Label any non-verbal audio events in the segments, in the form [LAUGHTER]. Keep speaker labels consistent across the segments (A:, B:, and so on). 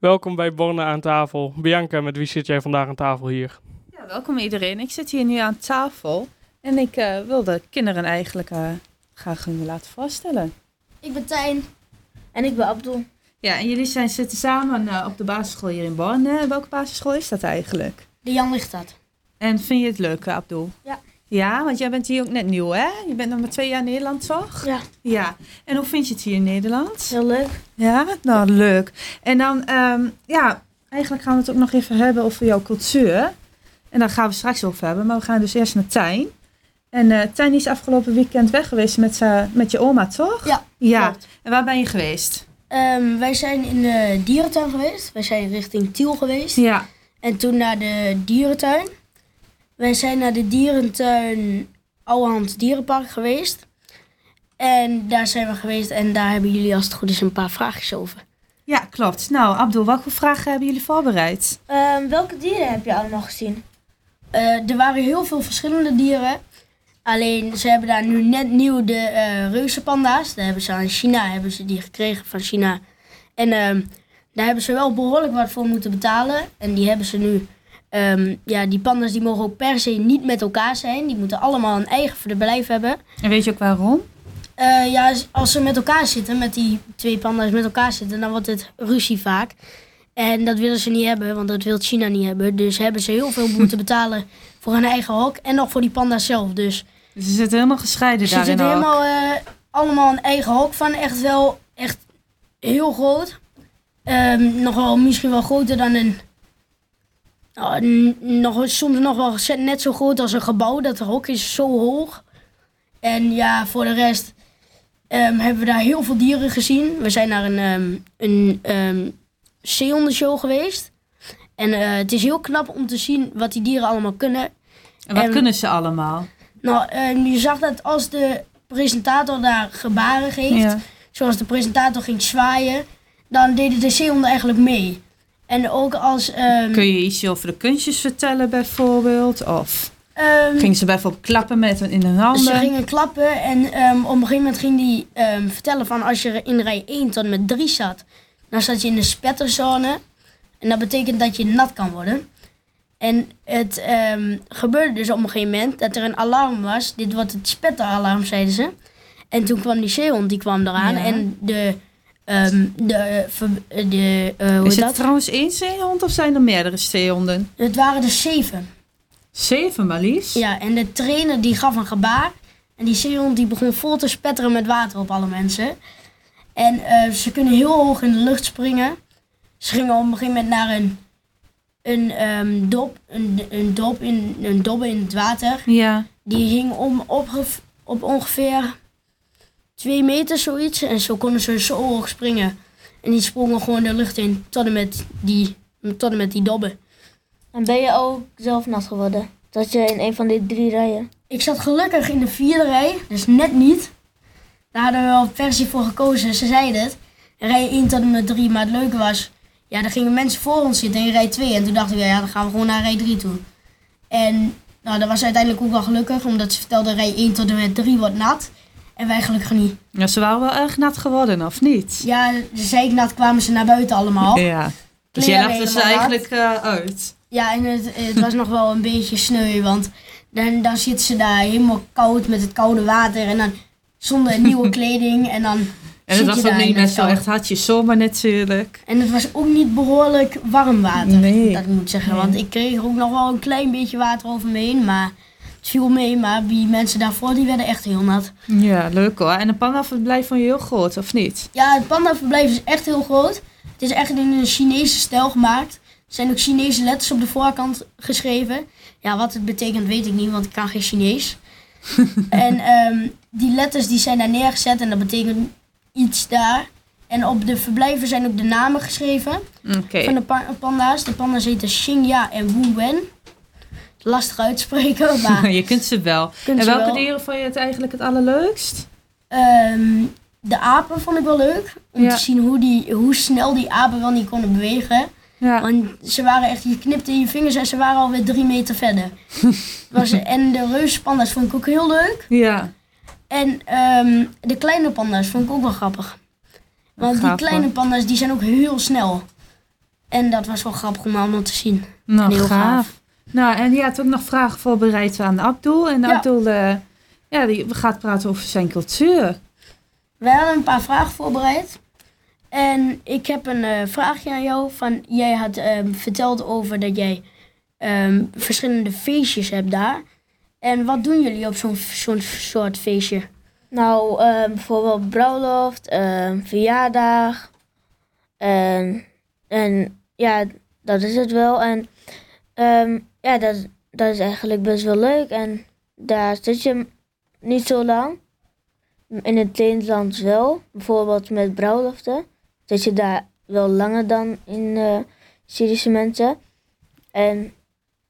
A: Welkom bij Borne aan tafel. Bianca, met wie zit jij vandaag aan tafel hier?
B: Ja, welkom iedereen. Ik zit hier nu aan tafel en ik uh, wil de kinderen eigenlijk uh, graag hun laten voorstellen.
C: Ik ben Tijn. En ik ben Abdul.
B: Ja, en jullie zijn, zitten samen uh, op de basisschool hier in Borne. Welke basisschool is dat eigenlijk?
C: De Jan Lichtstad.
B: En vind je het leuk, Abdul?
C: Ja.
B: Ja, want jij bent hier ook net nieuw, hè? Je bent nog maar twee jaar Nederland, toch?
C: Ja.
B: Ja. En hoe vind je het hier in Nederland?
C: Heel leuk.
B: Ja, nou leuk. En dan, um, ja, eigenlijk gaan we het ook nog even hebben over jouw cultuur. En daar gaan we straks over hebben. Maar we gaan dus eerst naar Tijn. En uh, Tijn is afgelopen weekend weg geweest met, met je oma, toch?
C: Ja.
B: Ja. Klopt. En waar ben je geweest?
C: Um, wij zijn in de dierentuin geweest. Wij zijn richting Tiel geweest.
B: Ja.
C: En toen naar de dierentuin. Wij zijn naar de dierentuin Ouwehand Dierenpark geweest. En daar zijn we geweest en daar hebben jullie als het goed is een paar vraagjes over.
B: Ja, klopt. Nou, Abdul, welke vragen hebben jullie voorbereid?
D: Um, welke dieren heb je allemaal gezien?
C: Uh, er waren heel veel verschillende dieren. Alleen ze hebben daar nu net nieuw de uh, reuzenpanda's. Daar hebben ze aan China hebben ze die gekregen van China. En uh, daar hebben ze wel behoorlijk wat voor moeten betalen. En die hebben ze nu. Um, ja, die panda's die mogen ook per se niet met elkaar zijn. Die moeten allemaal een eigen verblijf hebben.
B: En weet je ook waarom?
C: Uh, ja, als ze met elkaar zitten, met die twee panda's met elkaar zitten, dan wordt het ruzie vaak. En dat willen ze niet hebben, want dat wil China niet hebben. Dus hebben ze heel veel [LAUGHS] moeten betalen voor hun eigen hok en nog voor die panda's zelf. Dus
B: ze zitten helemaal gescheiden
C: ze
B: daarin
C: zitten helemaal uh, allemaal een eigen hok van. Echt wel, echt heel groot. Um, nog wel, misschien wel groter dan een... Uh, nog, soms nog wel net zo groot als een gebouw. Dat hok is zo hoog. En ja, voor de rest um, hebben we daar heel veel dieren gezien. We zijn naar een, um, een um, zeehondenshow geweest. En uh, het is heel knap om te zien wat die dieren allemaal kunnen.
B: En wat kunnen ze allemaal?
C: Nou, je zag dat als de presentator daar gebaren geeft, ja. zoals de presentator ging zwaaien, dan deden de zeehonden eigenlijk mee. En ook als... Um,
B: Kun je iets over de kunstjes vertellen bijvoorbeeld? Of um, gingen ze bijvoorbeeld klappen met in hun handen?
C: Ze gingen klappen en um, op een gegeven moment ging die vertellen van als je in rij 1 tot en met 3 zat, dan zat je in de spetterzone. En dat betekent dat je nat kan worden. En het gebeurde dus op een gegeven moment dat er een alarm was. Dit wordt het spetteralarm, zeiden ze. En toen kwam die zeehond, die kwam eraan. Ja. En de... Um, de, de, uh, hoe
B: is het
C: dat?
B: trouwens één zeehond of zijn er meerdere zeehonden?
C: Het waren er zeven.
B: Zeven maar liefst?
C: Ja, en de trainer die gaf een gebaar. En die zeehond die begon vol te spetteren met water op alle mensen. En uh, ze kunnen heel hoog in de lucht springen. Ze gingen op een gegeven moment naar een een um, dop, een, een, dop in, een dobbe in het water.
B: Ja.
C: Die hing om, op, op ongeveer twee meter zoiets. En zo konden ze zo hoog springen. En die sprongen gewoon de lucht in tot en met die, tot en met die dobben.
D: En ben je ook zelf nat geworden? Dat je in een van die drie rijen?
C: Ik zat gelukkig in de vierde rij, dus net niet. Daar hadden we wel versie voor gekozen, ze zeiden het. Rij 1 tot en met 3, maar het leuke was... Ja, er gingen mensen voor ons zitten in rij 2. En toen dachten we, ja, dan gaan we gewoon naar rij 3 toe. En nou, dat was uiteindelijk ook wel gelukkig, omdat ze vertelden rij 1 tot en met 3 wordt nat. En wij gelukkig niet.
B: Ja, ze waren wel erg nat geworden, of niet?
C: Ja, de zeiknat kwamen ze naar buiten allemaal.
B: Ja. Dus jij lachte ze eigenlijk uh, uit?
C: Ja, en het, het was nog wel een beetje sneu, want dan, dan zitten ze daar helemaal koud met het koude water. En dan zonder nieuwe [LAUGHS] kleding en dan...
B: En het was ook niet net zo echt had je zomer natuurlijk.
C: En het was ook niet behoorlijk warm water,
B: nee.
C: dat ik moet zeggen. Nee. Want ik kreeg ook nog wel een klein beetje water over me heen, maar viel mee. Maar die mensen daarvoor, die werden echt heel nat.
B: Ja, leuk hoor. En een pandaverblijf vond je heel groot, of niet?
C: Ja, het pandaverblijf is echt heel groot. Het is echt in een Chinese stijl gemaakt. Er zijn ook Chinese letters op de voorkant geschreven. Ja, wat het betekent weet ik niet, want ik kan geen Chinees. [LAUGHS] en um, die letters die zijn daar neergezet en dat betekent iets daar. En op de verblijven zijn ook de namen geschreven
B: okay.
C: van de panda's. De panda's heten Xingya en Wu Wen. Lastig uitspreken, maar... [LAUGHS]
B: je kunt ze wel.
C: Kunt
B: en
C: ze
B: welke
C: wel.
B: dieren vond je het eigenlijk het allerleukst?
C: Um, de apen vond ik wel leuk. Om
B: Ja.
C: te zien hoe, die, hoe snel die apen wel niet konden bewegen.
B: Ja.
C: Want ze waren echt, je knipte in je vingers en ze waren alweer drie meter verder. [LAUGHS] Was, en de reuzenpanda's vond ik ook heel leuk.
B: Ja.
C: En ehm, de kleine panda's vond ik ook wel grappig. Want die kleine panda's die zijn ook heel snel. En dat was wel grappig om allemaal te zien.
B: Nou,
C: Heel
B: gaaf.
C: gaaf.
B: Nou, en je had ook nog vragen voorbereid aan Abdul. En
C: Ja.
B: Abdul eh, ja, die gaat praten over zijn cultuur.
C: We hadden een paar vragen voorbereid. En ik heb een eh, vraagje aan jou. Van, jij had ehm, verteld over dat jij ehm, verschillende feestjes hebt daar. En wat doen jullie op zo'n zo'n soort feestje?
D: Nou, ehm, bijvoorbeeld bruiloft, ehm, verjaardag. En, en ja, dat is het wel. En ehm, ja, dat, dat is eigenlijk best wel leuk. En daar zit je niet zo lang. In het Nederlands wel. Bijvoorbeeld met bruiloften. Zit je daar wel langer dan in eh Syrische mensen. En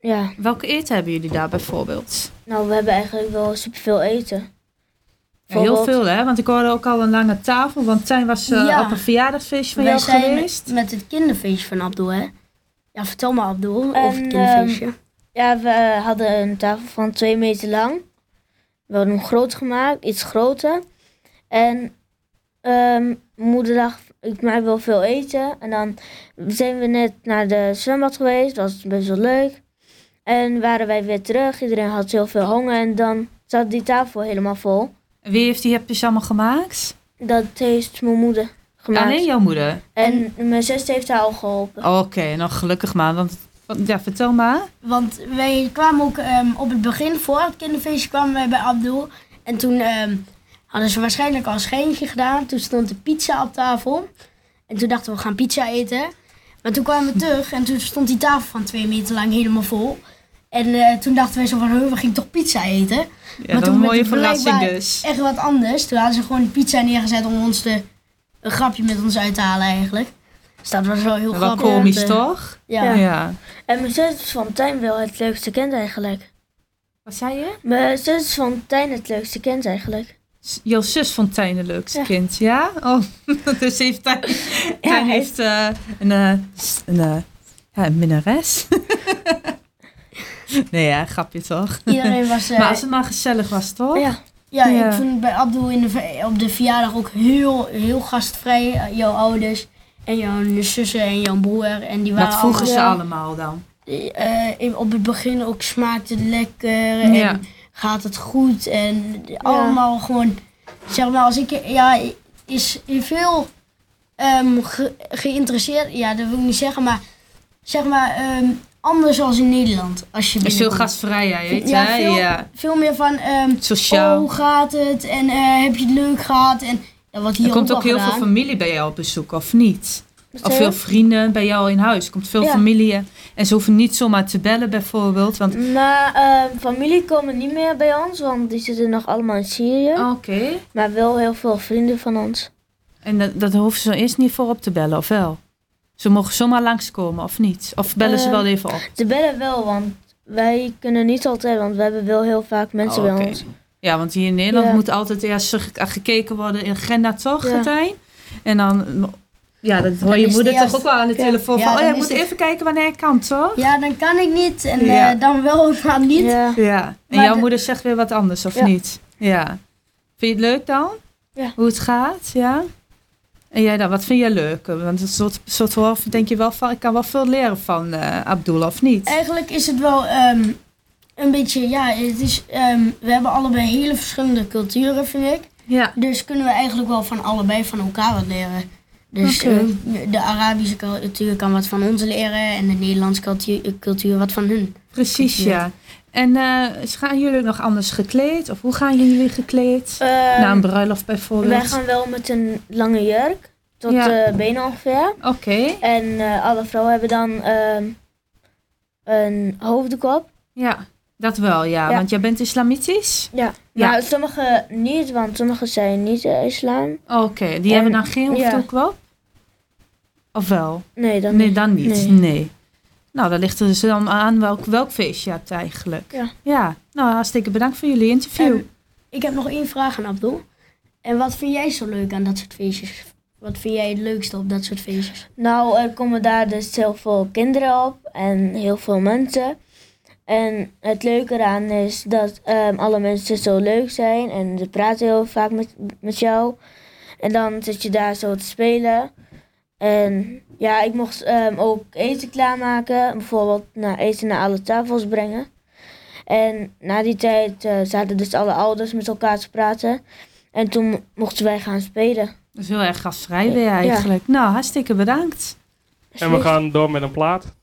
D: ja,
B: Welke eten hebben jullie daar bijvoorbeeld?
D: nou, we hebben eigenlijk wel superveel eten.
B: Ja, heel veel, hè? Want ik hoorde ook al een lange tafel. Want Tijn was eh,
C: Ja.
B: op een verjaardagsfeestje van
C: Wij
B: jou
C: zijn
B: geweest.
C: met, met het kinderfeestje van Abdul, hè? Ja, vertel maar Abdul over
D: En,
C: het kinderfeestje.
D: Ja, we hadden een tafel van twee meter lang. We hadden hem groot gemaakt, iets groter. En ehm moeder dacht, ik maak wel veel eten. En dan zijn we net naar de zwembad geweest, dat was best wel leuk. En waren wij weer terug, iedereen had heel veel honger. En dan zat die tafel helemaal vol.
B: Wie heeft die hapjes allemaal gemaakt?
D: Dat heeft mijn moeder gemaakt.
B: Alleen jouw moeder?
D: En mijn zus heeft haar al geholpen.
B: Oké, nou gelukkig maar. Want, ja, vertel maar.
C: Want wij kwamen ook ehm, op het begin, voor het kinderfeestje, kwamen wij bij Abdul. En toen ehm, hadden ze waarschijnlijk al een schijntje gedaan. Toen stond de pizza op tafel. En toen dachten we, we gaan pizza eten. Maar toen kwamen we terug en toen stond die tafel van twee meter lang helemaal vol. En eh, toen dachten wij zo van, "Huh, we gingen toch pizza eten?
B: Ja,
C: Maar toen
B: een
C: werd
B: mooie
C: het
B: verrassing dus.
C: Echt wat anders. Toen hadden ze gewoon die pizza neergezet om ons te, een grapje met ons uit te halen eigenlijk. Dus dat was wel heel
B: Wel
C: grappig.
B: komisch,
C: want, eh,
B: toch?
C: Ja.
D: Ja.
B: Ja.
D: En mijn zus van Tijn wel het leukste kent eigenlijk.
B: Wat zei je?
D: Mijn zus van Tijn het leukste kent eigenlijk.
B: Jouw zus vond Tijn het leukste
D: Ja.
B: kind, ja? Oh, [LAUGHS] dus heeft Tijn, Tijn
D: hij-
B: heeft eh, een, eh, s- een, eh, ja, een minnares. [LAUGHS] nee, ja, grapje toch?
C: Iedereen was... [LAUGHS] eh,
B: maar als het maar gezellig was, toch?
D: Ja.
C: Ja,
B: Ja.
C: ik vond het bij Abdul in de, op de verjaardag ook heel, heel gastvrij. Eh, Jouw ouders en jouw zussen en jouw broer. En die waren
B: Wat vroegen ze allemaal dan?
C: eh, in- op het begin ook smaakt het lekker en
B: Ja.
C: gaat het goed. En allemaal gewoon, zeg maar, als ik, ja, is veel ehm, ge- geïnteresseerd. Ja, dat wil ik niet zeggen, maar zeg maar ehm, anders als in Nederland. Als je
B: is veel gastvrijheid,
C: Ja,
B: hè?
C: veel-
B: Ja.
C: Veel meer van, ehm,
B: Sociaal.
C: Oh, hoe gaat het? En eh, heb je het leuk gehad? En ja, wat hier
B: er komt
C: ook
B: heel veel familie bij jou op bezoek, of niet? Of veel
D: je?
B: vrienden bij jou in huis. Er komt veel
D: Ja.
B: familie. En ze hoeven niet zomaar te bellen bijvoorbeeld. Want...
D: Maar eh, familie komen niet meer bij ons, want die zitten nog allemaal in Syrië.
B: Oké.
D: Maar wel heel veel vrienden van ons.
B: En dat, dat hoeven ze eerst niet voor op te bellen, of wel? Ze mogen zomaar langskomen, of niet? Of bellen ze
D: Eh,
B: wel even op?
D: Ze bellen wel, want wij kunnen niet altijd, want we hebben wel heel vaak mensen
B: Oh,
D: bij ons.
B: Ja, want hier in Nederland
D: Ja.
B: moet altijd eerst ge- gekeken worden in agenda, toch,
D: Ja.
B: En dan... Ja, dat hoor
C: Dan
B: je moeder toch ook wel aan de
D: Ja.
B: telefoon
C: Ja,
B: van... Oh
C: dan
B: ja,
C: is
B: moet
C: het-
B: even kijken wanneer ik kan, toch?
C: Ja, dan kan ik niet. En
B: Ja.
C: eh, dan wel, [LAUGHS] maar niet.
D: Ja.
B: Ja. En
C: Maar
B: jouw
C: de-
B: moeder zegt weer wat anders, of
D: Ja.
B: niet? Ja. Vind je het leuk dan?
D: Ja.
B: Hoe het gaat, ja? En jij dan, wat vind jij leuk? Want het soort, soort denk je wel van, ik kan wel veel leren van eh Abdul, of niet?
C: Eigenlijk is het wel ehm, een beetje, ja, het is, ehm, we hebben allebei hele verschillende culturen, vind ik.
B: Ja.
C: Dus kunnen we eigenlijk wel van allebei van elkaar wat leren. Dus eh, de Arabische cultuur kan wat van ons leren en de Nederlandse cultuur, cultuur wat van hun.
B: Precies,
C: Ja.
B: ja. En eh, gaan jullie nog anders gekleed? Of hoe gaan jullie gekleed?
D: Ehm,
B: Na een bruiloft bijvoorbeeld?
D: wij gaan wel met een lange jurk, tot
B: Ja.
D: de benen ongeveer.
B: Oké,
D: En eh, alle vrouwen hebben dan ehm, een hoofddoek op.
B: ja. Dat wel, ja.
D: Ja.
B: Want jij bent islamitisch?
D: Ja.
B: Ja.
D: Maar sommigen niet, want sommigen zijn niet eh, islam.
B: Oké, die
D: En-
B: hebben dan geen
D: ja.
B: hoofddoek? Of wel?
D: Nee, dan
B: Nee,
D: niet.
B: dan niet. Nee.
D: Nee.
B: Nou, dan ligt er dus dan aan welk, welk feestje je hebt eigenlijk.
D: Ja.
B: Ja, nou hartstikke bedankt voor jullie interview.
C: En ik heb nog één vraag aan Abdul. En wat vind jij zo leuk aan dat soort feestjes? Wat vind jij het leukste op dat soort feestjes?
D: Nou, er komen daar dus heel veel kinderen op en heel veel mensen. En het leuke eraan is dat ehm, alle mensen zo leuk zijn en ze praten heel vaak met, met jou. En dan zit je daar zo te spelen. En Ja, ik mocht ehm, ook eten klaarmaken. Bijvoorbeeld naar eten naar alle tafels brengen. En na die tijd eh, zaten dus alle ouders met elkaar te praten. En toen mochten wij gaan spelen.
B: Dat is heel erg gastvrij weer eigenlijk. Nou, hartstikke bedankt.
A: En we gaan door met een plaat.